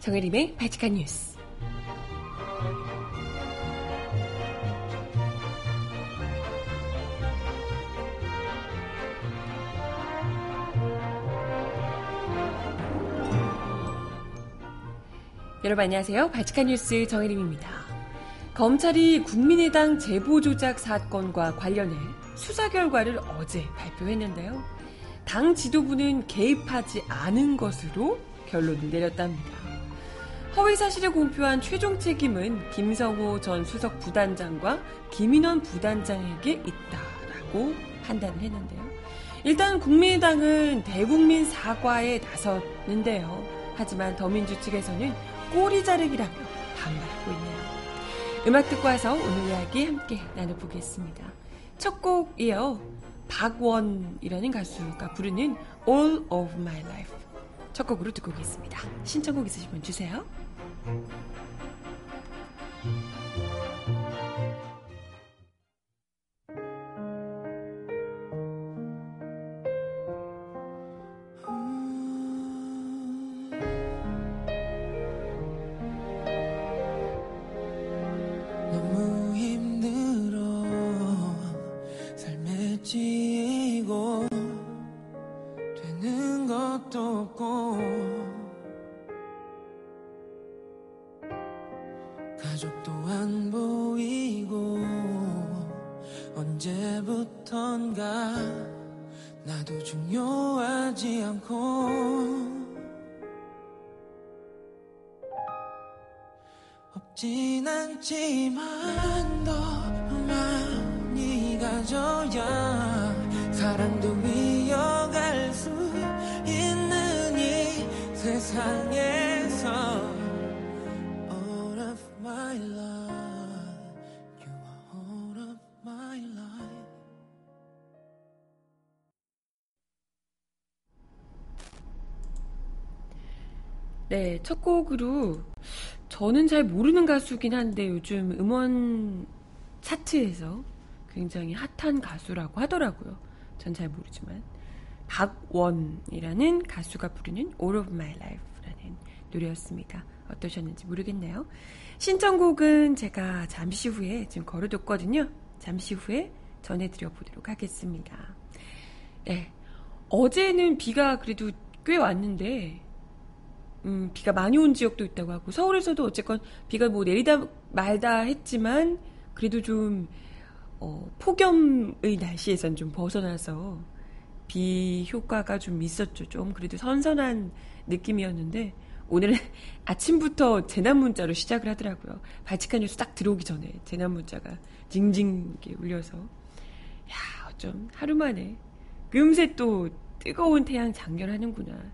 정혜림의 바칙한 뉴스. 여러분 안녕하세요. 바칙한 뉴스 정혜림입니다. 검찰이 국민의당 제보 조작 사건과 관련해 수사 결과를 어제 발표했는데요. 당 지도부는 개입하지 않은 것으로 결론을 내렸답니다. 허위 사실을 공표한 최종 책임은 김성호 전 수석 부단장과 김인원 부단장에게 있다라고 판단을 했는데요. 일단 국민의당은 대국민 사과에 나섰는데요. 하지만 더민주 측에서는 꼬리 자르기라며 반발하고 있네요. 음악 듣고 와서 오늘 이야기 함께 나눠보겠습니다. 첫 곡이요. 박원이라는 가수가 부르는 All of My Life. 첫 곡으로 듣고 오겠습니다. 신청곡 있으시면 주세요. Thank you. 네, 첫 곡으로 저는 잘 모르는 가수긴 한데 요즘 음원 차트에서 굉장히 핫한 가수라고 하더라고요. 전 잘 모르지만 박원이라는 가수가 부르는 All of My Life라는 노래였습니다. 어떠셨는지 모르겠네요. 신청곡은 제가 잠시 후에 지금 걸어뒀거든요. 잠시 후에 전해드려 보도록 하겠습니다. 네. 어제는 비가 그래도 꽤 왔는데 음, 비가 많이 온 지역도 있다고 하고 서울에서도 어쨌건 비가 뭐 내리다 말다 했지만 그래도 좀 어, 폭염의 날씨에선 좀 벗어나서 비 효과가 좀 있었죠. 좀 그래도 선선한 느낌이었는데 오늘은 아침부터 재난 문자로 시작을 하더라고요. 발칙한 뉴스 딱 들어오기 전에 재난 문자가 징징 울려서 야 어쩜 하루 만에 금세 또 뜨거운 태양 장렬하는구나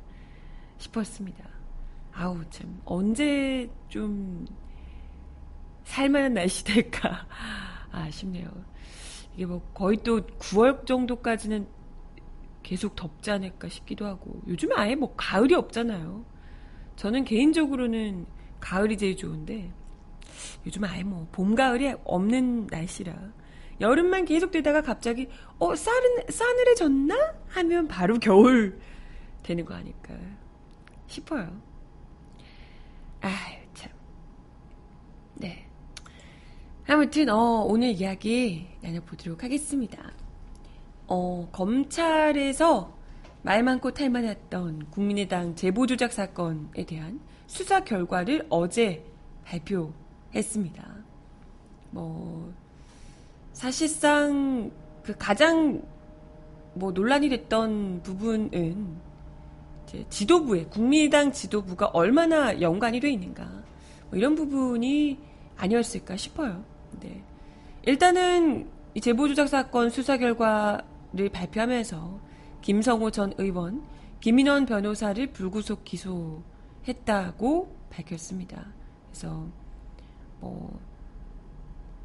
싶었습니다. 아우 참 언제 좀 살만한 날씨 될까 아쉽네요. 이게 뭐 거의 또 9월 정도까지는 계속 덥지 않을까 싶기도 하고 요즘에 아예 뭐 가을이 없잖아요. 저는 개인적으로는 가을이 제일 좋은데 요즘 아예 뭐 봄 가을이 없는 날씨라 여름만 계속되다가 갑자기 어 싸늘 싸늘해졌나 하면 바로 겨울 되는 거 아닐까 싶어요. 아유, 참. 네. 아무튼, 어, 오늘 이야기 나눠보도록 하겠습니다. 어, 검찰에서 말 많고 탈 많았던 국민의당 제보조작 사건에 대한 수사 결과를 어제 발표했습니다. 뭐, 사실상 그 가장 뭐 논란이 됐던 부분은 지도부에 국민당 지도부가 얼마나 연관이 돼 있는가 뭐 이런 부분이 아니었을까 싶어요. 네. 일단은 이 제보조작 사건 수사 결과를 발표하면서 김성호 전 의원, 김인원 변호사를 불구속 기소했다고 밝혔습니다. 그래서 뭐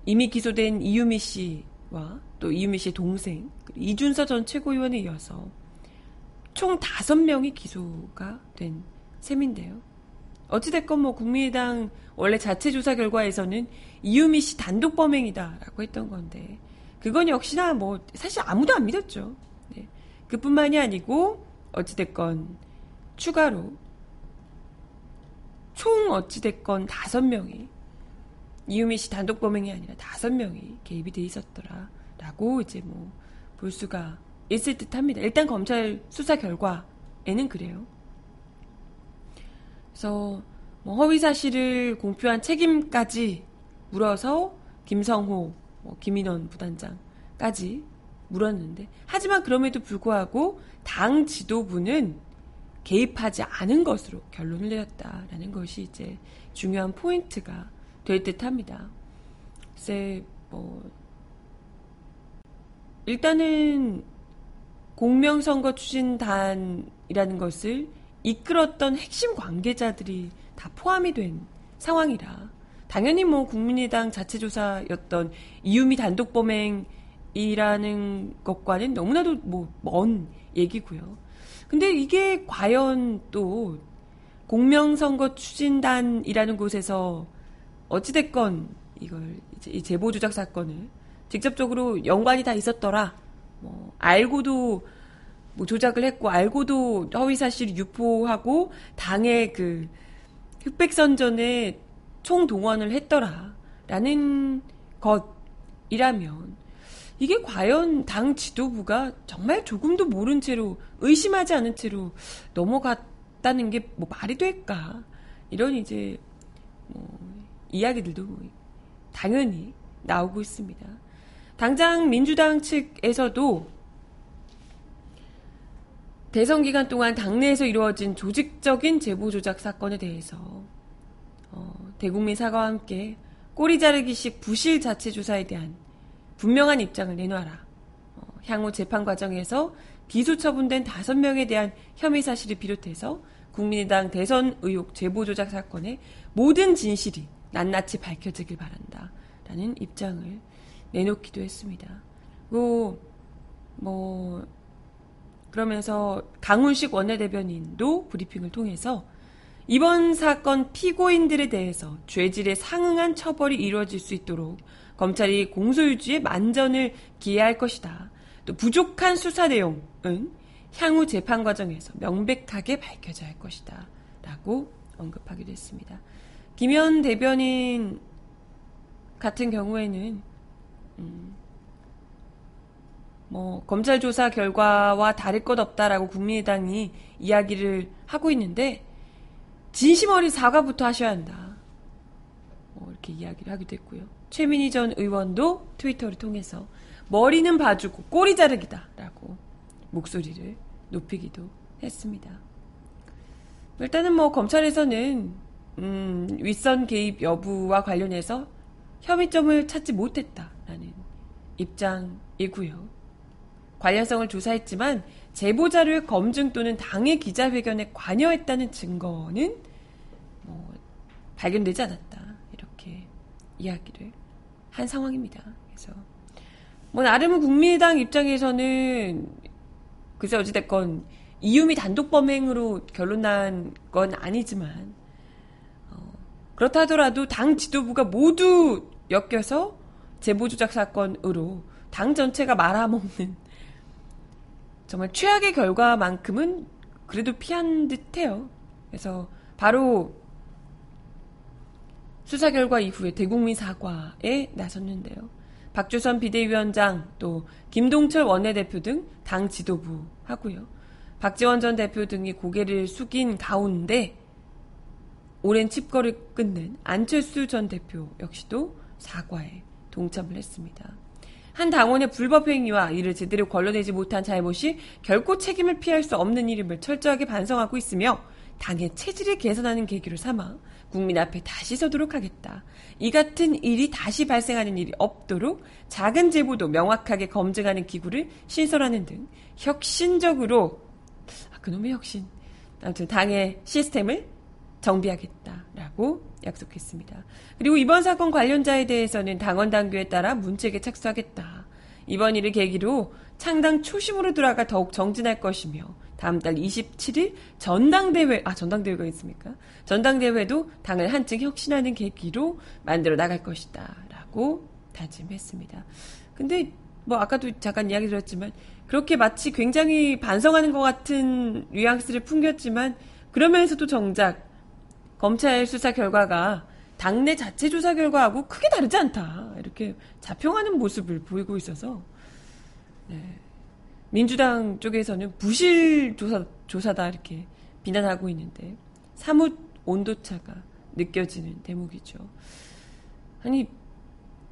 이미 기소된 이유미 씨와 또 이유미 씨의 동생 이준서 전 최고위원에 이어서 총 다섯 명이 기소가 된 셈인데요. 어찌됐건 뭐 국민의당 원래 자체 조사 결과에서는 이유미 씨 단독 범행이다라고 했던 건데 그건 역시나 뭐 사실 아무도 안 믿었죠. 네. 그뿐만이 아니고 어찌됐건 추가로 총 어찌됐건 다섯 명이 이유미 씨 단독 범행이 아니라 다섯 명이 개입이 돼 있었더라라고 이제 뭐 볼 수가 있을 듯 합니다. 일단 검찰 수사 결과에는 그래요. 그래서 뭐 허위 사실을 공표한 책임까지 물어서 김성호, 뭐 김인원 부단장까지 물었는데 하지만 그럼에도 불구하고 당 지도부는 개입하지 않은 것으로 결론을 내렸다라는 것이 이제 중요한 포인트가 될 듯합니다. 글쎄 뭐 일단은 공명선거 추진단이라는 것을 이끌었던 핵심 관계자들이 다 포함이 된 상황이라 당연히 뭐 국민의당 자체조사였던 이유미 단독 범행이라는 것과는 너무나도 뭐 먼 얘기고요. 근데 이게 과연 또 공명선거 추진단이라는 곳에서 어찌됐건 이걸 이 제보 조작 사건을 직접적으로 연관이 다 있었더라. 뭐 알고도 뭐 조작을 했고 알고도 허위 사실을 유포하고 당의 그 흑백 선전에 총 동원을 했더라라는 것이라면 이게 과연 당 지도부가 정말 조금도 모른 채로 의심하지 않은 채로 넘어갔다는 게 뭐 말이 될까? 이런 이제 뭐 이야기들도 당연히 나오고 있습니다. 당장 민주당 측에서도 대선 기간 동안 당내에서 이루어진 조직적인 제보 조작 사건에 대해서 어, 대국민 사과와 함께 꼬리 자르기식 부실 자체 조사에 대한 분명한 입장을 내놔라. 어, 향후 재판 과정에서 기소 처분된 다섯 명에 대한 혐의 사실을 비롯해서 국민의당 대선 의혹 제보 조작 사건의 모든 진실이 낱낱이 밝혀지길 바란다. 라는 입장을 내놓기도 했습니다. 뭐, 뭐, 그러면서 강훈식 원내대변인도 브리핑을 통해서 이번 사건 피고인들에 대해서 죄질에 상응한 처벌이 이루어질 수 있도록 검찰이 공소유지에 만전을 기해할 것이다. 또 부족한 수사 내용은 향후 재판 과정에서 명백하게 밝혀져야 할 것이다. 라고 언급하기도 했습니다. 김현 대변인 같은 경우에는 음, 뭐 검찰 조사 결과와 다를 것 없다라고 국민의당이 이야기를 하고 있는데 진심 어린 사과부터 하셔야 한다. 뭐 이렇게 이야기를 하기도 했고요. 최민희 전 의원도 트위터를 통해서 머리는 봐주고 꼬리 자르기다라고 목소리를 높이기도 했습니다. 일단은 뭐 검찰에서는 음, 윗선 개입 여부와 관련해서 혐의점을 찾지 못했다라는 입장이고요. 관련성을 조사했지만 제보자료의 검증 또는 당의 기자회견에 관여했다는 증거는 뭐 발견되지 않았다. 이렇게 이야기를 한 상황입니다. 그래서 뭐 나름 국민의당 입장에서는 그새 어찌됐건 이유미 단독 범행으로 결론 난 건 아니지만 그렇다 하더라도 당 지도부가 모두 엮여서 제보 조작 사건으로 당 전체가 말아먹는 정말 최악의 결과만큼은 그래도 피한 듯해요. 그래서 바로 수사 결과 이후에 대국민 사과에 나섰는데요. 박주선 비대위원장 또 김동철 원내대표 등 당 지도부 하고요. 박지원 전 대표 등이 고개를 숙인 가운데 오랜 칩거를 끊는 안철수 전 대표 역시도 사과에 동참을 했습니다. 한 당원의 불법 행위와 이를 제대로 걸러내지 못한 잘못이 결코 책임을 피할 수 없는 일임을 철저하게 반성하고 있으며 당의 체질을 개선하는 계기로 삼아 국민 앞에 다시 서도록 하겠다. 이 같은 일이 다시 발생하는 일이 없도록 작은 제보도 명확하게 검증하는 기구를 신설하는 등 혁신적으로 아, 그놈의 혁신 아무튼 당의 시스템을 정비하겠다라고 약속했습니다. 그리고 이번 사건 관련자에 대해서는 당원 당규에 따라 문책에 착수하겠다. 이번 일을 계기로 창당 초심으로 돌아가 더욱 정진할 것이며 다음 달 27일 전당대회 아 전당대회가 있습니까? 전당대회도 당을 한층 혁신하는 계기로 만들어 나갈 것이다라고 다짐했습니다. 근데 뭐 아까도 잠깐 이야기 드렸지만 그렇게 마치 굉장히 반성하는 것 같은 뉘앙스를 풍겼지만 그러면서도 정작 검찰 수사 결과가 당내 자체 조사 결과하고 크게 다르지 않다. 이렇게 자평하는 모습을 보이고 있어서 네. 민주당 쪽에서는 부실 조사, 조사다 이렇게 비난하고 있는데 사뭇 온도차가 느껴지는 대목이죠. 아니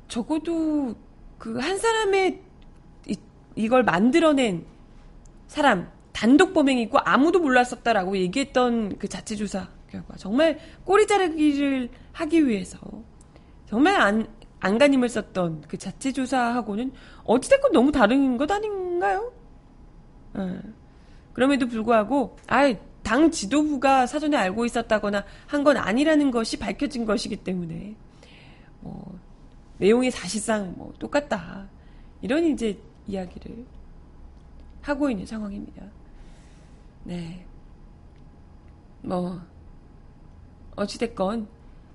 적어도 그 한 사람의 이, 이걸 만들어낸 사람 단독 범행이고 아무도 몰랐었다라고 얘기했던 그 자체 조사 결과 정말 꼬리 자르기를 하기 위해서 정말 안 안간힘을 썼던 그 자체 조사하고는 어찌됐건 너무 다른 것 아닌가요? 예. 그럼에도 불구하고 아예 당 지도부가 사전에 알고 있었다거나 한 건 아니라는 것이 밝혀진 것이기 때문에 뭐 내용이 사실상 뭐 똑같다 이런 이제 이야기를 하고 있는 상황입니다. 네. 뭐 어찌됐건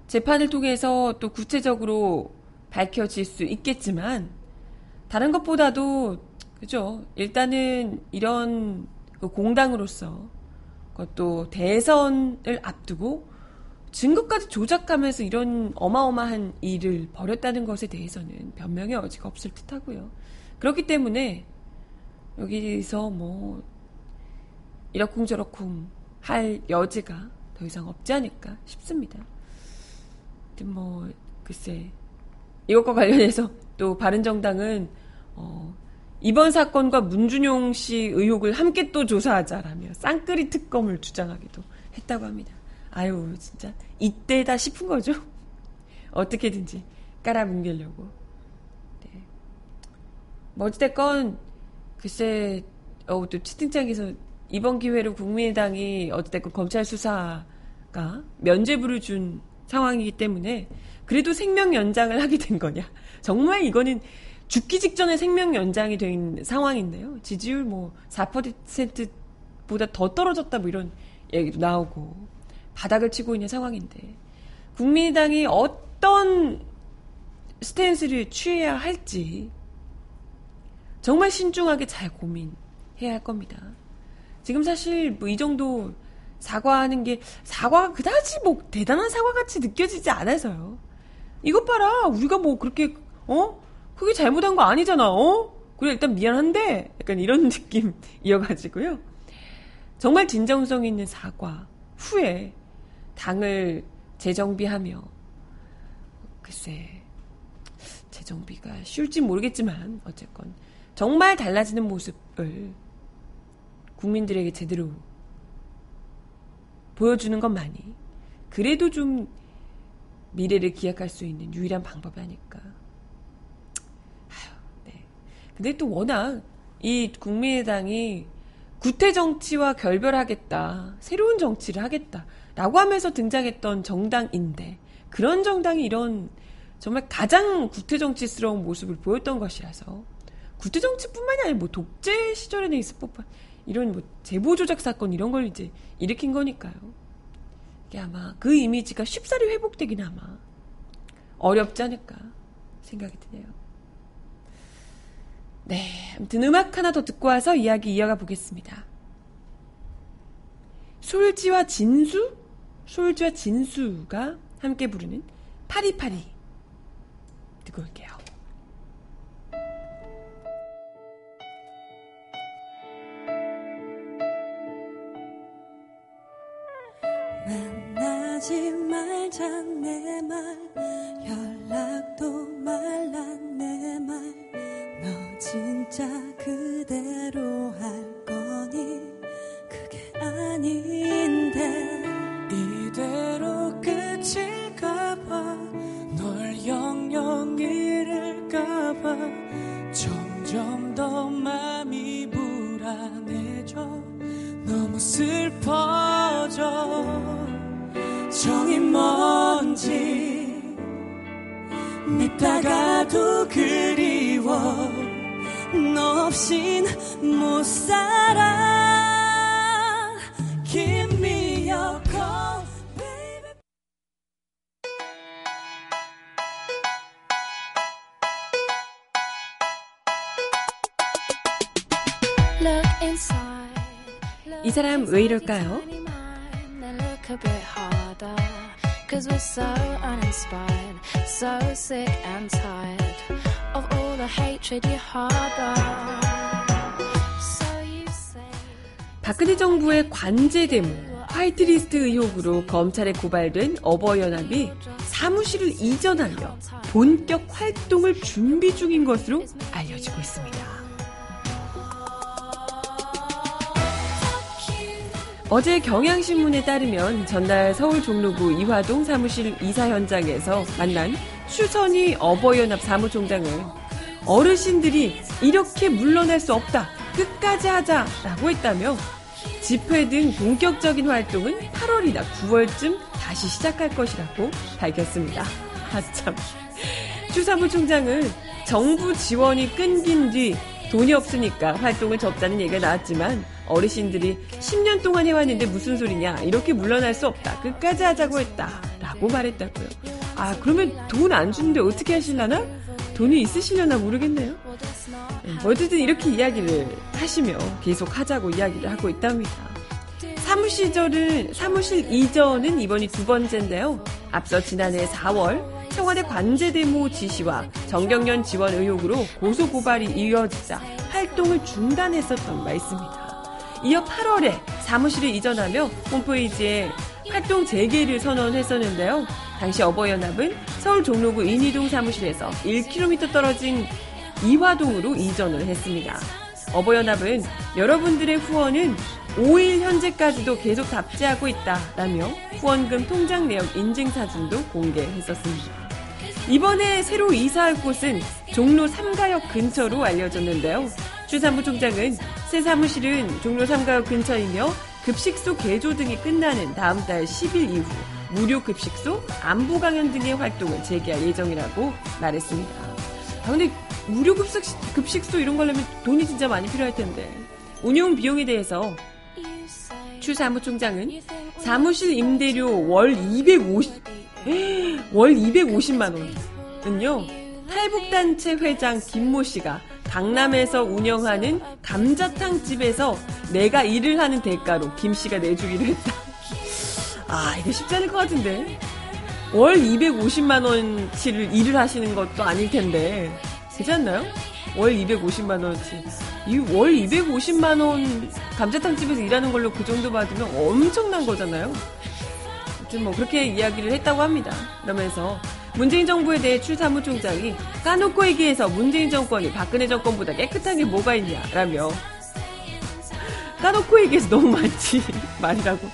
재판을 통해서 또 구체적으로 밝혀질 수 있겠지만 다른 것보다도 그죠 일단은 이런 그 공당으로서 그것도 대선을 앞두고 증거까지 조작하면서 이런 어마어마한 일을 벌였다는 것에 대해서는 변명의 여지가 없을 듯 하고요. 그렇기 때문에 여기서 뭐 이러쿵저러쿵 할 여지가 더 이상 없지 않을까 싶습니다. 뭐 글쎄 이것과 관련해서 또 바른정당은 어, 이번 사건과 문준용 씨 의혹을 함께 또 조사하자라며 쌍끌이 특검을 주장하기도 했다고 합니다. 아유 진짜 이때다 싶은 거죠. 어떻게든지 깔아뭉개려고. 네. 뭐 어찌됐건 글쎄 어, 또 채팅창에서 이번 기회로 국민의당이 어찌됐건 검찰 수사가 면죄부를 준 상황이기 때문에 그래도 생명 연장을 하게 된 거냐. 정말 이거는 죽기 직전에 생명 연장이 된 상황인데요. 지지율 뭐 4%보다 더 떨어졌다 뭐 이런 얘기도 나오고 바닥을 치고 있는 상황인데 국민의당이 어떤 스탠스를 취해야 할지 정말 신중하게 잘 고민해야 할 겁니다. 지금 사실 뭐 이 정도 사과하는 게 사과가 그다지 뭐 대단한 사과 같이 느껴지지 않아서요. 이것 봐라. 우리가 뭐 그렇게 어? 그게 잘못한 거 아니잖아. 어? 그래 일단 미안한데? 약간 이런 느낌이어가지고요. 정말 진정성 있는 사과 후에 당을 재정비하며 글쎄 재정비가 쉬울지 모르겠지만 어쨌건 정말 달라지는 모습을 국민들에게 제대로 보여주는 것만이 그래도 좀 미래를 기약할 수 있는 유일한 방법이 아닐까. 아휴, 네. 근데 또 워낙 이 국민의당이 구태 정치와 결별하겠다, 새로운 정치를 하겠다라고 하면서 등장했던 정당인데 그런 정당이 이런 정말 가장 구태 정치스러운 모습을 보였던 것이라서 구태 정치뿐만이 아니라 뭐 독재 시절에는 있을 법한 이런 뭐 제보 조작 사건 이런 걸 이제 일으킨 거니까요. 이게 아마 그 이미지가 쉽사리 회복되긴 아마 어렵지 않을까 생각이 드네요. 네, 아무튼 음악 하나 더 듣고 와서 이야기 이어가 보겠습니다. 솔지와 진수? 솔지와 진수가 함께 부르는 파리파리 듣고 올게요. 만나지 말자 내 말 연락도 말라 내 말. 너 진짜 그대로 믿다가도 그리워 너 없인 못 살아 Give me your call baby Look inside. 이 사람 왜 이럴까요? Cause we're so uninspired, so sick and tired of all the hatred you harbor. 박근혜 정부의 관제 데모, 화이트리스트 의혹으로 검찰에 고발된 어버이연합이 사무실을 이전하며 본격 활동을 준비 중인 것으로 알려지고 있습니다. 어제 경향신문에 따르면 전날 서울 종로구 이화동 사무실 이사 현장에서 만난 추선희 어버이연합 사무총장은 어르신들이 이렇게 물러날 수 없다. 끝까지 하자라고 했다며 집회 등 본격적인 활동은 8월이나 9월쯤 다시 시작할 것이라고 밝혔습니다. 아참. 추 사무총장은 정부 지원이 끊긴 뒤 돈이 없으니까 활동을 접자는 얘기가 나왔지만 어르신들이 10년 동안 해왔는데 무슨 소리냐? 이렇게 물러날 수 없다. 끝까지 하자고 했다. 라고 말했다고요. 아 그러면 돈 안 주는데 어떻게 하실라나? 돈이 있으시려나 모르겠네요. 음, 어쨌든 이렇게 이야기를 하시며 계속 하자고 이야기를 하고 있답니다. 사무시절은 사무실 이전은 이번이 두 번째인데요. 앞서 지난해 4월 청와대 관제 데모 지시와 정경련 지원 의혹으로 고소 고발이 이어지자 활동을 중단했었던 바 있습니다. 이어 8월에 사무실을 이전하며 홈페이지에 활동 재개를 선언했었는데요. 당시 어버이연합은 서울 종로구 인이동 사무실에서 1km 떨어진 이화동으로 이전을 했습니다. 어버이연합은 여러분들의 후원은 5일 현재까지도 계속 답지하고 있다라며 후원금 통장 내역 인증 사진도 공개했었습니다. 이번에 새로 이사할 곳은 종로 3가역 근처로 알려졌는데요. 추 사무총장은 새 사무실은 종로 3가역 근처이며 급식소 개조 등이 끝나는 다음 달 10일 이후 무료 급식소, 안부 강연 등의 활동을 재개할 예정이라고 말했습니다. 아, 근데 무료 급식, 급식소 이런 거 하려면 돈이 진짜 많이 필요할 텐데. 운영 비용에 대해서 추 사무총장은 사무실 임대료 월 250, 월 250만 원은요. 탈북단체 회장 김모 씨가 강남에서 운영하는 감자탕 집에서 내가 일을 하는 대가로 김 씨가 내주기로 했다. 아, 이게 쉽지 않을 것 같은데. 월 250만 원치를 일을 하시는 것도 아닐 텐데. 되지 않나요? 월 250만 원치. 이 월 250만 원 감자탕 집에서 일하는 걸로 그 정도 받으면 엄청난 거잖아요. 뭐 그렇게 이야기를 했다고 합니다. 그러면서 문재인 정부에 대해 추 사무총장이 까놓고 얘기해서 문재인 정권이 박근혜 정권보다 깨끗한 게 뭐가 있냐라며 까놓고 얘기해서 너무 많지 말이라고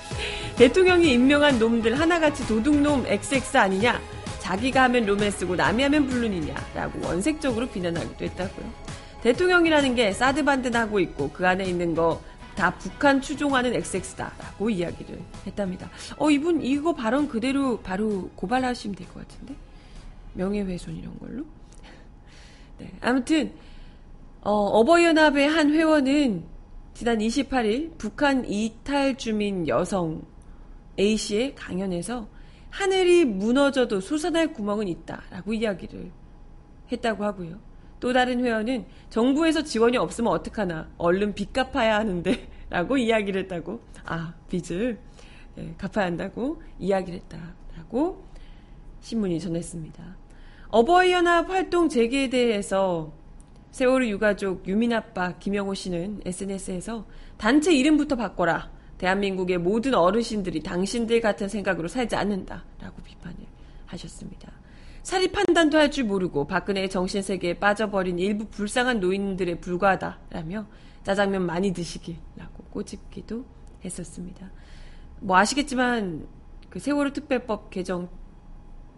대통령이 임명한 놈들 하나같이 도둑놈 XX 아니냐 자기가 하면 로맨스고 남이 하면 불륜이냐라고 원색적으로 비난하기도 했다고요. 대통령이라는 게 사드 반듯하고 있고 그 안에 있는 거 다 북한 추종하는 XX다라고 이야기를 했답니다. 어 이분 이거 발언 그대로 바로 고발하시면 될 것 같은데 명예훼손 이런 걸로. 네 아무튼 어, 어버이연합의 한 회원은 지난 28일 북한 이탈 주민 여성 A씨의 강연에서 하늘이 무너져도 솟아날 구멍은 있다라고 이야기를 했다고 하고요. 또 다른 회원은 정부에서 지원이 없으면 어떡하나 얼른 빚 갚아야 하는데 라고 이야기를 했다고 아 빚을 네, 갚아야 한다고 이야기를 했다라고 신문이 전했습니다. 어버이연합 활동 재개에 대해서 세월호 유가족 유민아빠 김영호 씨는 SNS에서 단체 이름부터 바꿔라. 대한민국의 모든 어르신들이 당신들 같은 생각으로 살지 않는다 라고 비판을 하셨습니다. 사리 판단도 할 줄 모르고 박근혜의 정신세계에 빠져버린 일부 불쌍한 노인들에 불과하다라며 짜장면 많이 드시길라고 꼬집기도 했었습니다. 뭐 아시겠지만 그 세월호 특별법 개정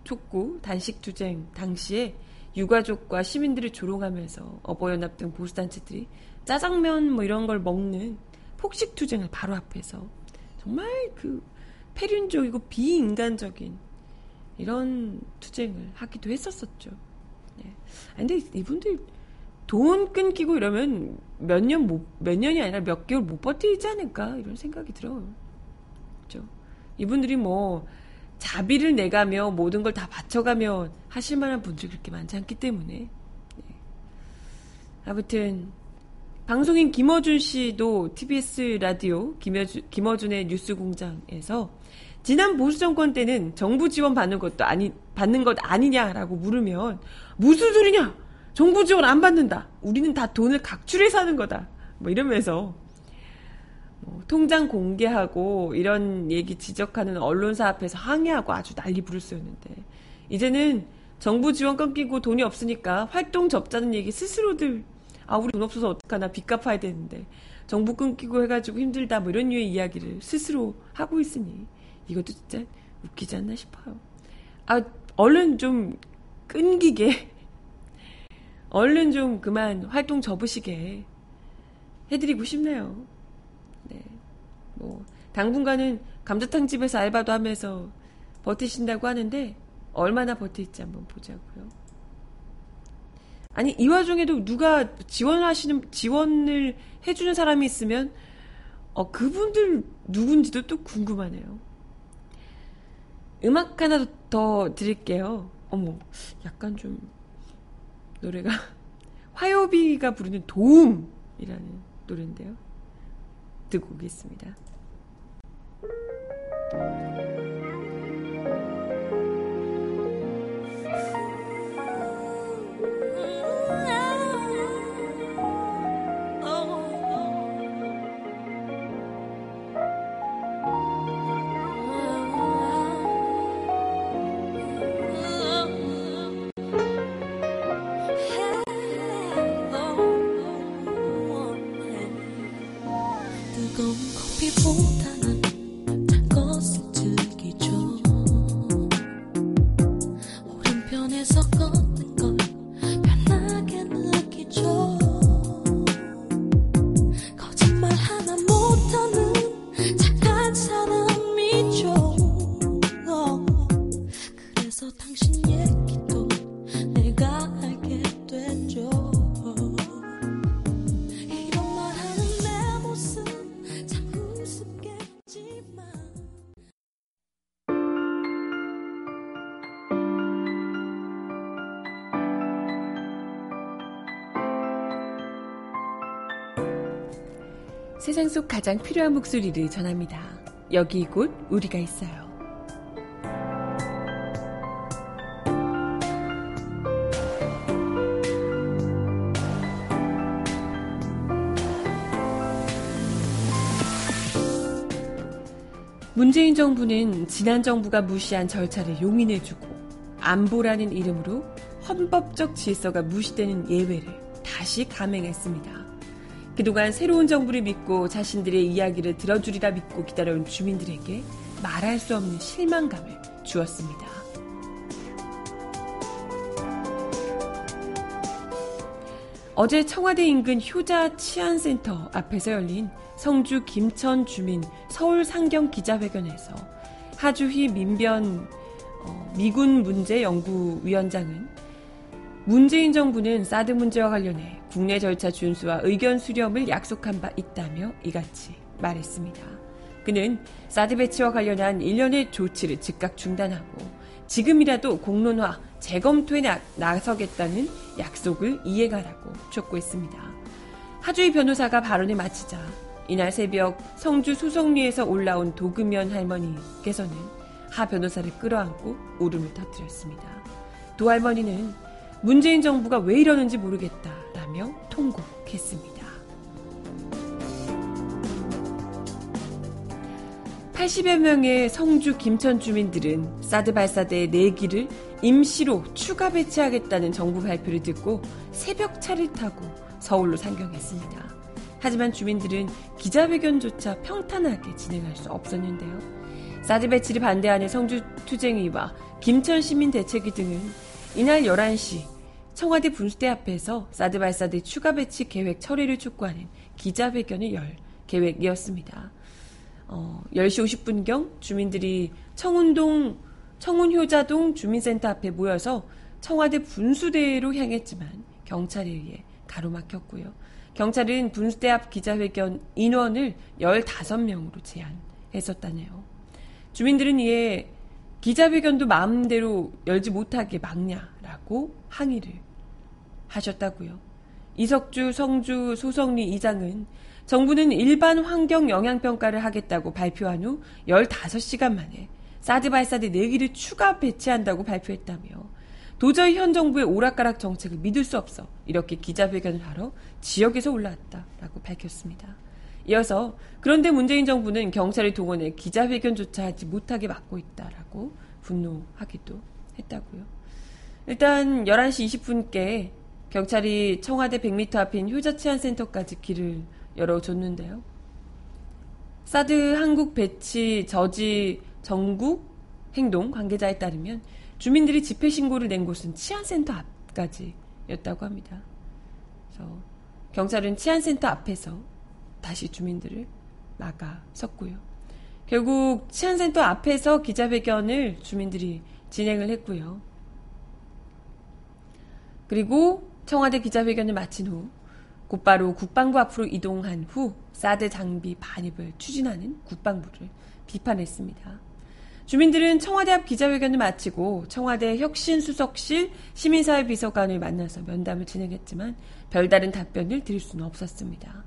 촉구 단식 투쟁 당시에 유가족과 시민들을 조롱하면서 어버이연합 등 보수단체들이 짜장면 뭐 이런 걸 먹는 폭식 투쟁을 바로 앞에서 정말 그 폐륜적이고 비인간적인 이런 투쟁을 하기도 했었었죠. 네. 근데 이분들 돈 끊기고 이러면 몇 년 못, 몇 년이 아니라 몇 개월 못 버티지 않을까 이런 생각이 들어요. 그죠? 이분들이 뭐 자비를 내가며 모든 걸 다 바쳐가며 하실 만한 분들이 그렇게 많지 않기 때문에 네. 아무튼 방송인 김어준 씨도 TBS 라디오 김어준, 김어준의 뉴스 공장에서 지난 보수 정권 때는 정부 지원 받는 것도 아니 받는 것 아니냐라고 물으면 무슨 소리냐? 정부 지원 안 받는다. 우리는 다 돈을 각출해 사는 거다. 뭐 이러면서 뭐 통장 공개하고 이런 얘기 지적하는 언론사 앞에서 항의하고 아주 난리 부르스였는데 이제는 정부 지원 끊기고 돈이 없으니까 활동 접자는 얘기 스스로들 아 우리 돈 없어서 어떡하나 빚 갚아야 되는데 정부 끊기고 해가지고 힘들다 뭐 이런 류의 이야기를 스스로 하고 있으니 이것도 진짜 웃기지 않나 싶어요. 아 얼른 좀 끊기게 얼른 좀 그만 활동 접으시게 해드리고 싶네요. 네. 뭐, 당분간은 감자탕 집에서 알바도 하면서 버티신다고 하는데, 얼마나 버틸지 한번 보자고요. 아니, 이 와중에도 누가 지원하시는, 지원을 해주는 사람이 있으면, 어, 그분들 누군지도 또 궁금하네요. 음악 하나 더 드릴게요. 어머, 약간 좀, 노래가, 화요비가 부르는 도움이라는 노래인데요. 듣고 오겠습니다. 뜨 속 가장 필요한 목소리를 전합니다. 여기 곧 우리가 있어요. 문재인 정부는 지난 정부가 무시한 절차를 용인해주고 안보라는 이름으로 헌법적 질서가 무시되는 예외를 다시 감행했습니다. 그동안 새로운 정부를 믿고 자신들의 이야기를 들어주리라 믿고 기다려온 주민들에게 말할 수 없는 실망감을 주었습니다. 어제 청와대 인근 효자 치안센터 앞에서 열린 성주 김천 주민 서울 상경 기자회견에서 하주희 민변 어, 미군 문제 연구위원장은 문재인 정부는 사드 문제와 관련해 국내 절차 준수와 의견 수렴을 약속한 바 있다며 이같이 말했습니다. 그는 사드 배치와 관련한 일련의 조치를 즉각 중단하고 지금이라도 공론화, 재검토에 나, 나서겠다는 약속을 이행하라고 촉구했습니다. 하주희 변호사가 발언을 마치자 이날 새벽 성주 소성리에서 올라온 도금연 할머니께서는 하 변호사를 끌어안고 울음을 터뜨렸습니다. 도 할머니는 문재인 정부가 왜 이러는지 모르겠다라며 통곡했습니다. 80여 명의 성주 김천 주민들은 사드 발사대 4기를 임시로 추가 배치하겠다는 정부 발표를 듣고 새벽 차를 타고 서울로 상경했습니다. 하지만 주민들은 기자회견조차 평탄하게 진행할 수 없었는데요. 사드 배치를 반대하는 성주 투쟁위와 김천 시민 대책위 등은 이날 11시 청와대 분수대 앞에서 사드 발사대 추가 배치 계획 처리를 촉구하는 기자회견을 열 계획이었습니다. 어, 10시 50분경 주민들이 청운동, 청운효자동 주민센터 앞에 모여서 청와대 분수대로 향했지만 경찰에 의해 가로막혔고요. 경찰은 분수대 앞 기자회견 인원을 15명으로 제한했었다네요. 주민들은 이에 기자회견도 마음대로 열지 못하게 막냐라고 항의를 하셨다고요. 이석주 성주 소성리 이장은 정부는 일반 환경 영향평가를 하겠다고 발표한 후 15시간 만에 사드 발사대 4기를 추가 배치한다고 발표했다며 도저히 현 정부의 오락가락 정책을 믿을 수 없어 이렇게 기자회견을 하러 지역에서 올라왔다라고 밝혔습니다. 이어서 그런데 문재인 정부는 경찰을 동원해 기자회견조차 하지 못하게 막고 있다라고 분노하기도 했다고요. 일단 11시 20분께 경찰이 청와대 100m 앞인 효자치안센터까지 길을 열어줬는데요. 사드 한국 배치 저지 전국 행동 관계자에 따르면 주민들이 집회 신고를 낸 곳은 치안센터 앞까지였다고 합니다. 그래서 경찰은 치안센터 앞에서 다시 주민들을 막아 섰고요. 결국 치안센터 앞에서 기자회견을 주민들이 진행을 했고요. 그리고 청와대 기자회견을 마친 후 곧바로 국방부 앞으로 이동한 후 사드 장비 반입을 추진하는 국방부를 비판했습니다. 주민들은 청와대 앞 기자회견을 마치고 청와대 혁신수석실 시민사회 비서관을 만나서 면담을 진행했지만 별다른 답변을 드릴 수는 없었습니다.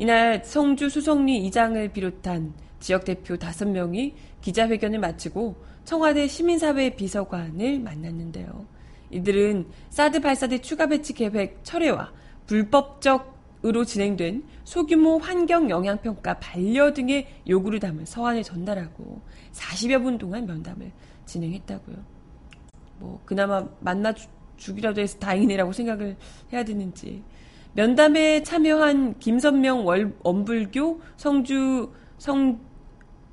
이날 성주 수석리 이장을 비롯한 지역 대표 5명이 기자회견을 마치고 청와대 시민사회 비서관을 만났는데요. 이들은 사드 발사대 추가 배치 계획 철회와 불법적으로 진행된 소규모 환경 영향평가 반려 등의 요구를 담은 서한을 전달하고 40여 분 동안 면담을 진행했다고요. 뭐 그나마 만나 주기라도 해서 다행이네라고 생각을 해야 되는지 면담에 참여한 김선명 월, 원불교 성주 성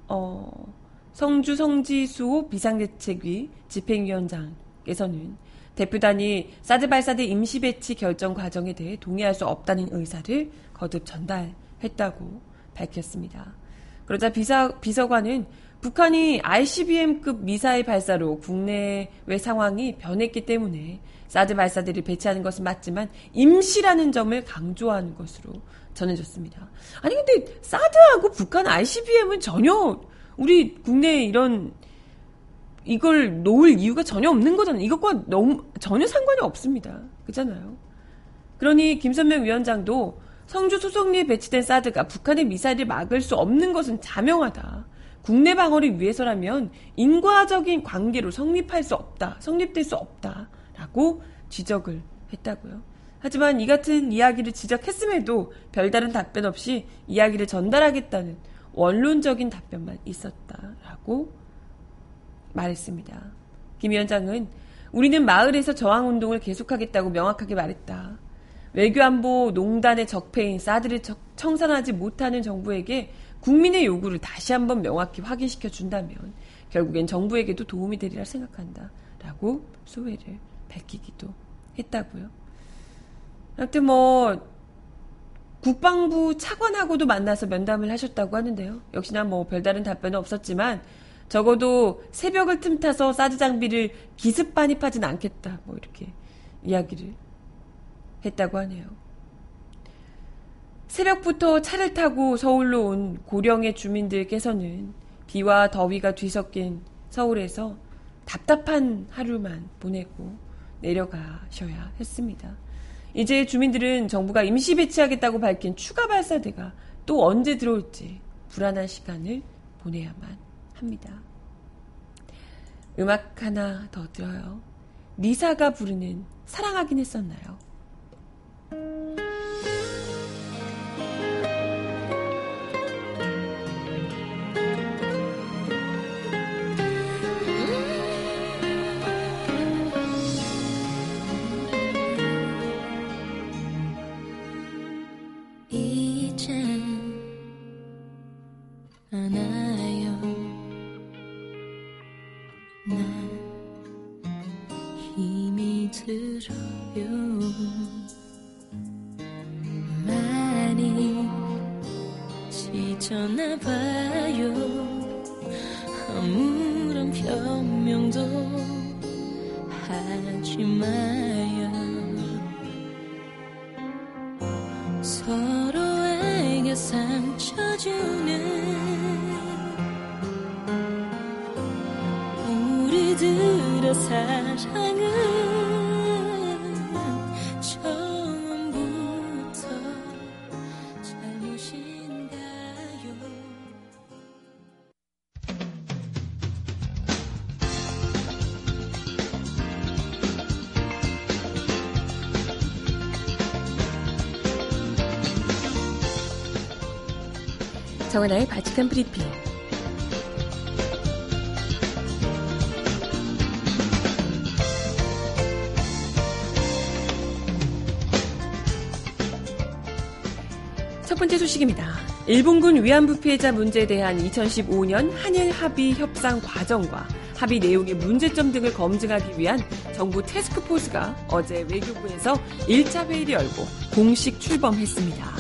어, 성주 성지수 비상대책위 집행위원장께서는 대표단이 사드 발사대 임시 배치 결정 과정에 대해 동의할 수 없다는 의사를 거듭 전달했다고 밝혔습니다. 그러자 비서, 비서관은 북한이 ICBM급 미사일 발사로 국내외 상황이 변했기 때문에 사드 발사대를 배치하는 것은 맞지만 임시라는 점을 강조하는 것으로 전해졌습니다. 아니 근데 사드하고 북한 ICBM은 전혀 우리 국내에 이런 이걸 놓을 이유가 전혀 없는 거잖아요. 이것과 너무 전혀 상관이 없습니다. 그잖아요. 그러니 김선명 위원장도 성주 수송리에 배치된 사드가 북한의 미사일을 막을 수 없는 것은 자명하다. 국내 방어를 위해서라면 인과적인 관계로 성립할 수 없다. 성립될 수 없다. 라고 지적을 했다고요. 하지만 이 같은 이야기를 지적했음에도 별다른 답변 없이 이야기를 전달하겠다는 원론적인 답변만 있었다라고 말했습니다. 김 위원장은 우리는 마을에서 저항운동을 계속하겠다고 명확하게 말했다. 외교안보 농단의 적폐인 사드를 청산하지 못하는 정부에게 국민의 요구를 다시 한번 명확히 확인시켜 준다면 결국엔 정부에게도 도움이 되리라 생각한다. 라고 소회를 밝히기도 했다고요. 하여튼 뭐 국방부 차관하고도 만나서 면담을 하셨다고 하는데요. 역시나 뭐 별다른 답변은 없었지만 적어도 새벽을 틈타서 사드 장비를 기습 반입하진 않겠다. 뭐 이렇게 이야기를 했다고 하네요. 새벽부터 차를 타고 서울로 온 고령의 주민들께서는 비와 더위가 뒤섞인 서울에서 답답한 하루만 보내고 내려가셔야 했습니다. 이제 주민들은 정부가 임시 배치하겠다고 밝힌 추가 발사대가 또 언제 들어올지 불안한 시간을 보내야만 합니다. 음악 하나 더 들어요. 리사가 부르는 사랑하긴 했었나요? 서로에게 상처 주는 우리들의 사랑은 정은아의 바칙한 브리핑. 첫 번째 소식입니다. 일본군 위안부 피해자 문제에 대한 2015년 한일 합의 협상 과정과 합의 내용의 문제점 등을 검증하기 위한 정부 테스크포스가 어제 외교부에서 1차 회의를 열고 공식 출범했습니다.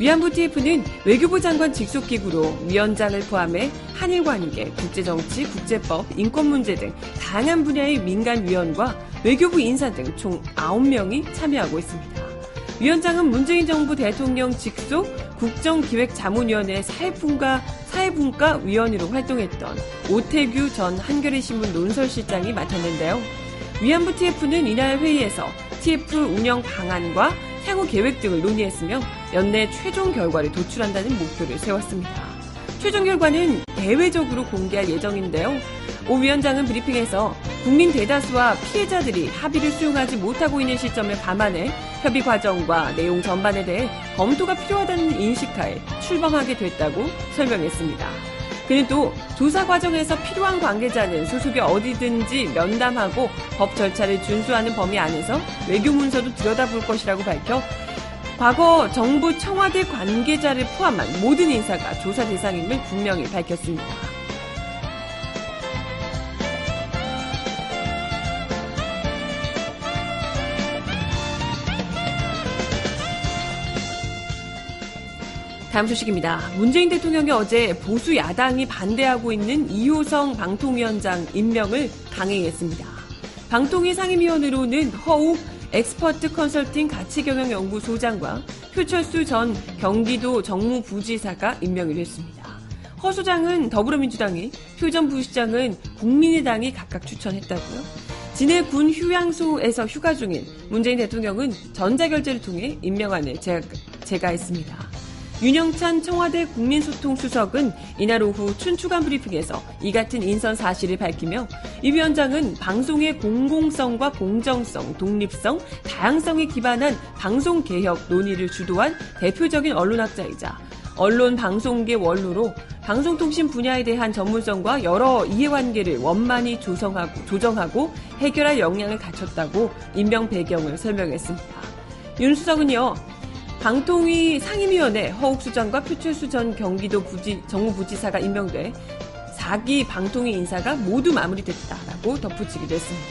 위안부 TF는 외교부 장관 직속 기구로 위원장을 포함해 한일 관계, 국제 정치, 국제법, 인권 문제 등 다양한 분야의 민간 위원과 외교부 인사 등 총 9명이 참여하고 있습니다. 위원장은 문재인 정부 대통령 직속 국정기획자문위원회 사회분과, 사회분과 위원으로 활동했던 오태규 전 한겨레 신문 논설실장이 맡았는데요. 위안부 TF는 이날 회의에서 TF 운영 방안과 향후 계획 등을 논의했으며 연내 최종 결과를 도출한다는 목표를 세웠습니다. 최종 결과는 대외적으로 공개할 예정인데요. 오 위원장은 브리핑에서 국민 대다수와 피해자들이 합의를 수용하지 못하고 있는 시점을 감안해 협의 과정과 내용 전반에 대해 검토가 필요하다는 인식하에 출범하게 됐다고 설명했습니다. 그는 또 조사 과정에서 필요한 관계자는 소속이 어디든지 면담하고 법 절차를 준수하는 범위 안에서 외교 문서도 들여다볼 것이라고 밝혀 과거 정부 청와대 관계자를 포함한 모든 인사가 조사 대상임을 분명히 밝혔습니다. 다음 소식입니다. 문재인 대통령이 어제 보수 야당이 반대하고 있는 이호성 방통위원장 임명을 강행했습니다. 방통위 상임위원으로는 허욱 엑스퍼트 컨설팅 가치경영연구소장과 표철수 전 경기도 정무부지사가 임명이 됐습니다. 허 소장은 더불어민주당이, 표 전 부시장은 국민의당이 각각 추천했다고요. 진해 군 휴양소에서 휴가 중인 문재인 대통령은 전자결재를 통해 임명안을 재가했습니다. 윤영찬 청와대 국민소통수석은 이날 오후 춘추관 브리핑에서 이 같은 인선 사실을 밝히며 이 위원장은 방송의 공공성과 공정성, 독립성, 다양성에 기반한 방송 개혁 논의를 주도한 대표적인 언론학자이자 언론 방송계 원로로 방송통신 분야에 대한 전문성과 여러 이해관계를 원만히 조성하고, 조정하고 해결할 역량을 갖췄다고 임명 배경을 설명했습니다. 윤 수석은요, 방통위 상임위원회 허욱 수장과 표철수 전 경기도 부지, 정무부지사가 임명돼 4기 방통위 인사가 모두 마무리됐다라고 덧붙이기도 했습니다.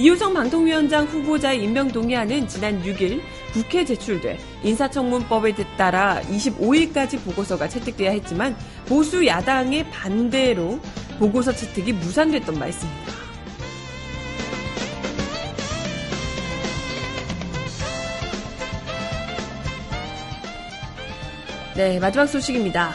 이호성 방통위원장 후보자의 임명 동의안은 지난 6일 국회 제출돼 인사청문법에 따라 25일까지 보고서가 채택돼야 했지만 보수 야당의 반대로 보고서 채택이 무산됐던 바 있습니다. 네, 마지막 소식입니다.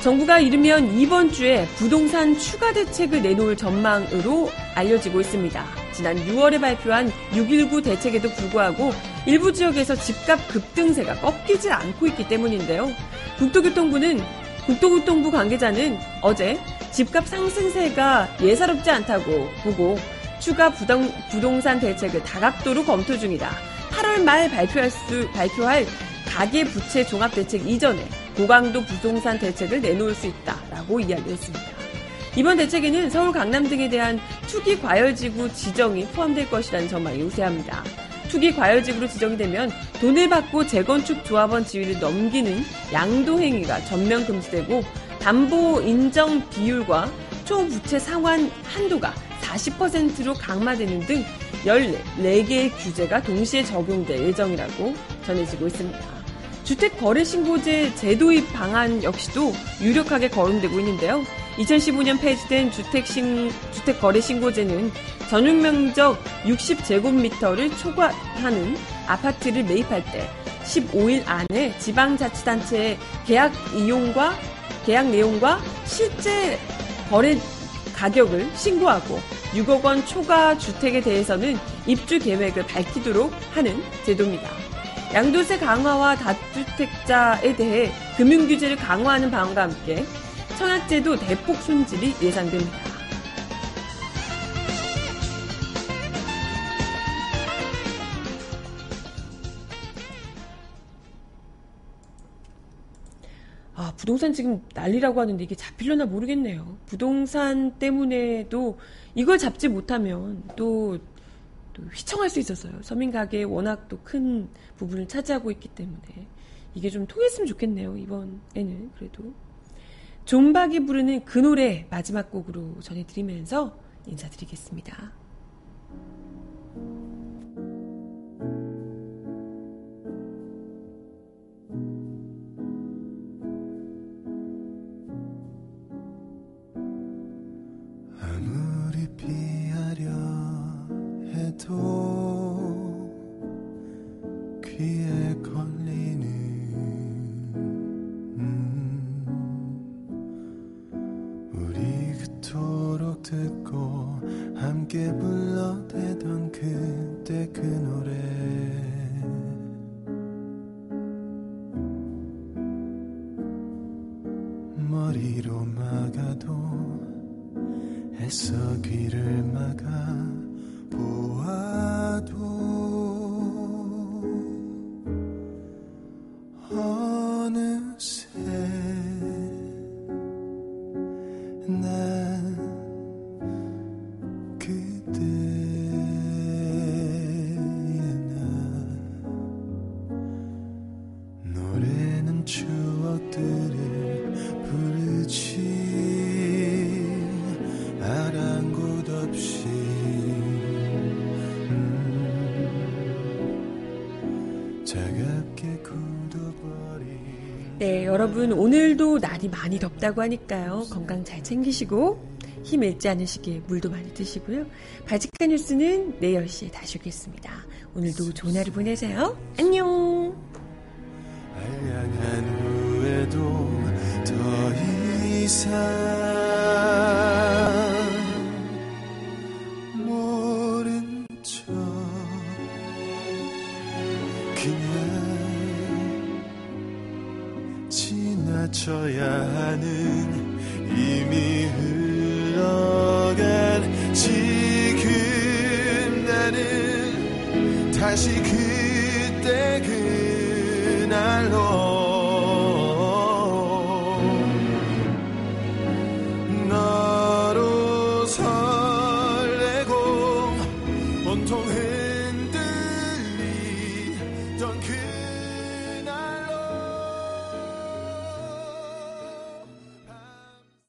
정부가 이르면 이번 주에 부동산 추가 대책을 내놓을 전망으로 알려지고 있습니다. 지난 6월에 발표한 6.19 대책에도 불구하고 일부 지역에서 집값 급등세가 꺾이지 않고 있기 때문인데요. 국토교통부는 국토교통부 관계자는 어제 집값 상승세가 예사롭지 않다고 보고 추가 부동, 부동산 대책을 다각도로 검토 중이다. 8월 말 발표할 수, 발표할 가계 부채 종합 대책 이전에 고강도 부동산 대책을 내놓을 수 있다라고 이야기했습니다. 이번 대책에는 서울 강남 등에 대한 투기 과열지구 지정이 포함될 것이라는 전망이 우세합니다. 투기 과열지구로 지정이 되면 돈을 받고 재건축 조합원 지위를 넘기는 양도 행위가 전면 금지되고 담보 인정 비율과 초부채 상환 한도가 40%로 강화되는 등 14개의 규제가 동시에 적용될 예정이라고 전해지고 있습니다. 주택거래신고제 제도입 방안 역시도 유력하게 거론되고 있는데요. 2015년 폐지된 주택신, 주택거래신고제는 전용면적 60제곱미터를 초과하는 아파트를 매입할 때 15일 안에 지방자치단체의 계약 이용과 계약 내용과 실제 거래 가격을 신고하고 6억 원 초과 주택에 대해서는 입주 계획을 밝히도록 하는 제도입니다. 양도세 강화와 다주택자에 대해 금융 규제를 강화하는 방안과 함께 청약제도 대폭 손질이 예상됩니다. 부동산 지금 난리라고 하는데 이게 잡히려나 모르겠네요. 부동산 때문에도 이걸 잡지 못하면 또, 또 휘청할 수 있었어요. 서민 가게에 워낙 또 큰 부분을 차지하고 있기 때문에 이게 좀 통했으면 좋겠네요. 이번에는 그래도. 존박이 부르는 그 노래 마지막 곡으로 전해드리면서 인사드리겠습니다. 네, 여러분 오늘도 날이 많이 덥다고 하니까요. 건강 잘 챙기시고 힘 잃지 않으시게 물도 많이 드시고요. 바지카 뉴스는 내일 10시에 다시 오겠습니다. 오늘도 좋은 하루 보내세요. 안녕. 알량한 후에도 더 이상 지나쳐야 하는 이미 흘러간 지금 나는 다시 그때 그날로